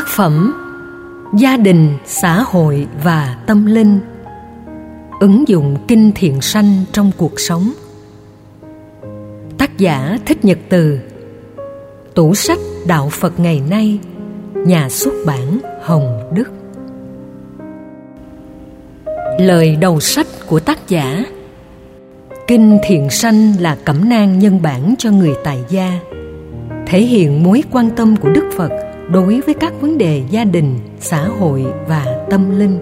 Tác phẩm Gia đình, xã hội và tâm linh Ứng dụng kinh thiện sanh trong cuộc sống. Tác giả Thích Nhật Từ. Tủ sách Đạo Phật ngày nay Nhà xuất bản Hồng Đức. Lời đầu sách của tác giả. Kinh Thiện Sanh là cẩm nang nhân bản cho người tài gia Thể hiện mối quan tâm của Đức Phật đối với các vấn đề gia đình, xã hội và tâm linh.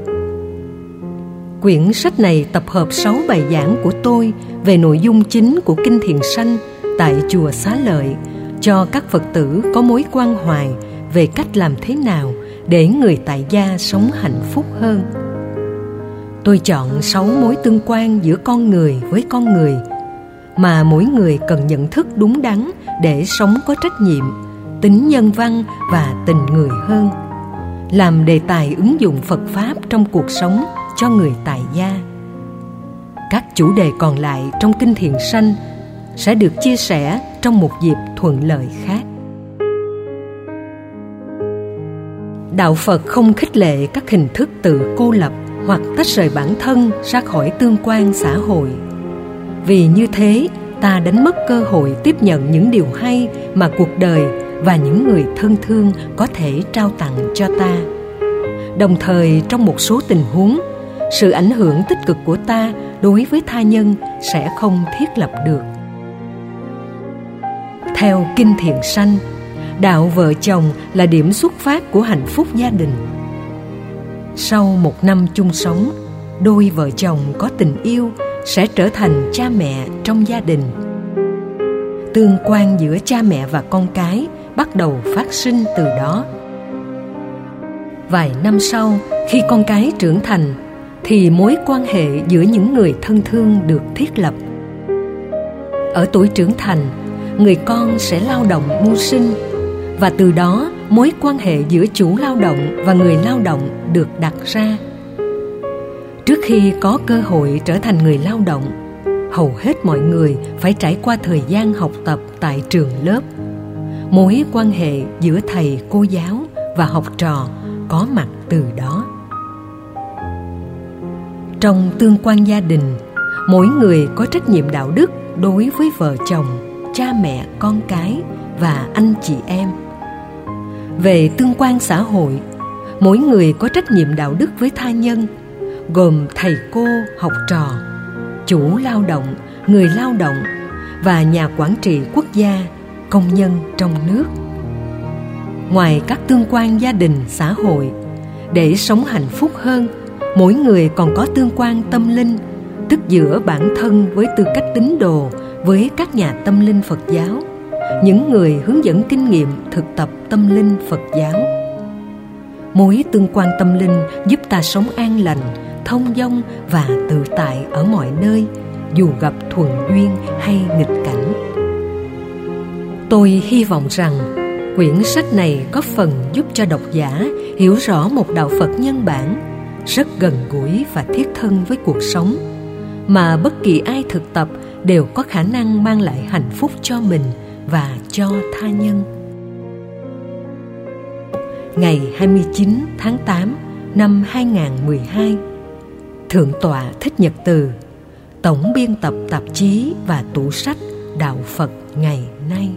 Quyển sách này tập hợp 6 bài giảng của tôi về nội dung chính của Kinh Thiện Sanh tại Chùa Xá Lợi cho các Phật tử có mối quan hoài về cách làm thế nào để người tại gia sống hạnh phúc hơn. Tôi chọn 6 mối tương quan giữa con người với con người mà mỗi người cần nhận thức đúng đắn để sống có trách nhiệm tính nhân văn và tình người hơn, làm đề tài ứng dụng phật pháp trong cuộc sống cho người tại gia. Các chủ đề còn lại trong kinh thiền sanh sẽ được chia sẻ trong một dịp thuận lợi khác. Đạo phật không khích lệ các hình thức tự cô lập hoặc tách rời bản thân ra khỏi tương quan xã hội. Vì như thế, ta đánh mất cơ hội tiếp nhận những điều hay mà cuộc đời và những người thân thương có thể trao tặng cho ta. Đồng thời, trong một số tình huống, sự ảnh hưởng tích cực của ta đối với tha nhân sẽ không thiết lập được. Theo kinh thiện sanh, đạo vợ chồng là điểm xuất phát của hạnh phúc gia đình. Sau một năm chung sống, đôi vợ chồng có tình yêu sẽ trở thành cha mẹ trong gia đình. Tương quan giữa cha mẹ và con cái bắt đầu phát sinh từ đó. Vài năm sau, khi con cái trưởng thành, thì mối quan hệ giữa những người thân thương được thiết lập. Ở tuổi trưởng thành, người con sẽ lao động mưu sinh và từ đó mối quan hệ giữa chủ lao động và người lao động được đặt ra. Trước khi có cơ hội trở thành người lao động, hầu hết mọi người phải trải qua thời gian học tập tại trường lớp mối quan hệ giữa thầy cô giáo và học trò có mặt từ đó. Trong tương quan gia đình, mỗi người có trách nhiệm đạo đức đối với vợ chồng, cha mẹ, con cái và anh chị em. Về tương quan xã hội, mỗi người có trách nhiệm đạo đức với tha nhân, gồm thầy cô, học trò, chủ lao động, người lao động và nhà quản trị quốc gia công nhân trong nước. Ngoài các tương quan gia đình, xã hội, để sống hạnh phúc hơn, mỗi người còn có tương quan tâm linh tức giữa bản thân với tư cách tín đồ với các nhà tâm linh phật giáo. Những người hướng dẫn kinh nghiệm thực tập tâm linh phật giáo. Mối tương quan tâm linh giúp ta sống an lành, thông dong và tự tại ở mọi nơi, dù gặp thuận duyên hay nghịch tôi hy vọng rằng quyển sách này có phần giúp cho độc giả hiểu rõ một đạo phật nhân bản rất gần gũi và thiết thân với cuộc sống, mà bất kỳ ai thực tập đều có khả năng mang lại hạnh phúc cho mình và cho tha nhân. Ngày 29 tháng 8 năm 2012 Thượng tọa Thích Nhật Từ, Tổng biên tập tạp chí và tủ sách Đạo Phật ngày nay